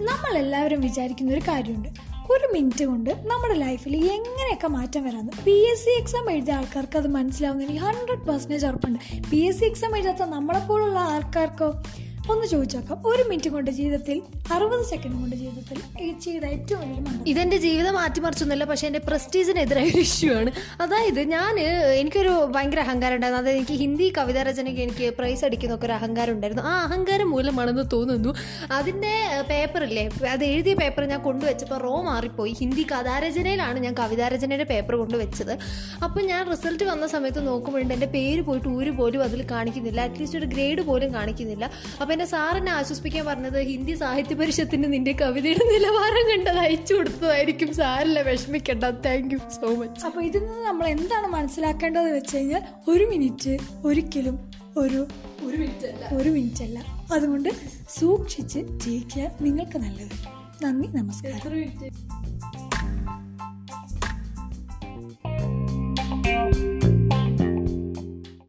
നമ്മളെല്ലാവരും വിചാരിക്കുന്ന ഒരു കാര്യമുണ്ട്. ഒരു മിനിറ്റ് കൊണ്ട് നമ്മുടെ ലൈഫിൽ എങ്ങനെയൊക്കെ മാറ്റം വരാമെന്ന് പി എസ് സി എക്സാം എഴുതിയ ആൾക്കാർക്ക് അത് മനസ്സിലാവുന്നതിന് ഹൺഡ്രഡ് പെർസെന്റേജ് ഉറപ്പുണ്ട്. പി എസ് സി എക്സാം എഴുതാത്ത നമ്മളെപ്പോലുള്ള ആൾക്കാർക്കോ? ഒന്ന് ചോദിച്ചോക്കാം. ഒരു മിനിറ്റ് കൊണ്ട് ജീവിതത്തിൽ അറുപത് സെക്കൻഡ് കൊണ്ട് ജീവിതത്തിൽ ചെയ്ത ഏറ്റവും വലിയ ഇതെന്റെ ജീവിതം മാറ്റിമറിച്ചൊന്നുമില്ല പക്ഷെ എന്റെ പ്രസ്റ്റീജിനെതിരായ ഒരു ഇഷ്യൂ ആണ്. അതായത് ഞാൻ എനിക്കൊരു ഭയങ്കര അഹങ്കാരം ഉണ്ടായിരുന്നു. അതായത് എനിക്ക് ഹിന്ദി കവിതാ രചനയ്ക്ക് എനിക്ക് പ്രൈസ് അടിക്കുന്നൊക്കെ ഒരു അഹങ്കാരം ഉണ്ടായിരുന്നു. ആ അഹങ്കാരം മൂലമാണെന്ന് തോന്നുന്നു. അതിന്റെ പേപ്പറില്ലേ അത് എഴുതിയ പേപ്പർ ഞാൻ കൊണ്ടുവച്ചപ്പോൾ റോ മാറിപ്പോയി. ഹിന്ദി കഥാരചനയിലാണ് ഞാൻ കവിതാരചനയുടെ പേപ്പർ കൊണ്ടുവച്ചത്. അപ്പോൾ ഞാൻ റിസൾട്ട് വന്ന സമയത്ത് നോക്കുമ്പോഴുണ്ട് എന്റെ പേര് പോയിട്ട് ഊര് പോലും അതിൽ കാണിക്കുന്നില്ല. അറ്റ്ലീസ്റ്റ് ഒരു ഗ്രേഡ് പോലും കാണിക്കുന്നില്ല. അപ്പോൾ എന്റെ സാറിനെ ആശ്വസിപ്പിക്കാൻ പറഞ്ഞത് ഹിന്ദി സാഹിത്യ പരിഷത്തിന് നിന്റെ കവിതയുടെ നിലവാരം കണ്ടത് അയച്ചു കൊടുത്തതായിരിക്കും സാറിനെ വിഷമിക്കണ്ട. താങ്ക് യു സോ മച്ച് അപ്പൊ ഇതിൽ നിന്ന് നമ്മൾ എന്താണ് മനസ്സിലാക്കേണ്ടത് വെച്ച് കഴിഞ്ഞാൽ ഒരു മിനിറ്റ് ഒരിക്കലും ഒരു ഒരു മിനിറ്റ് അല്ല ഒരു മിനിറ്റ് അല്ല അതുകൊണ്ട് സൂക്ഷിച്ച് ജയിക്കുക നിങ്ങൾക്ക് നല്ലത്. നന്ദി നമസ്കാരം.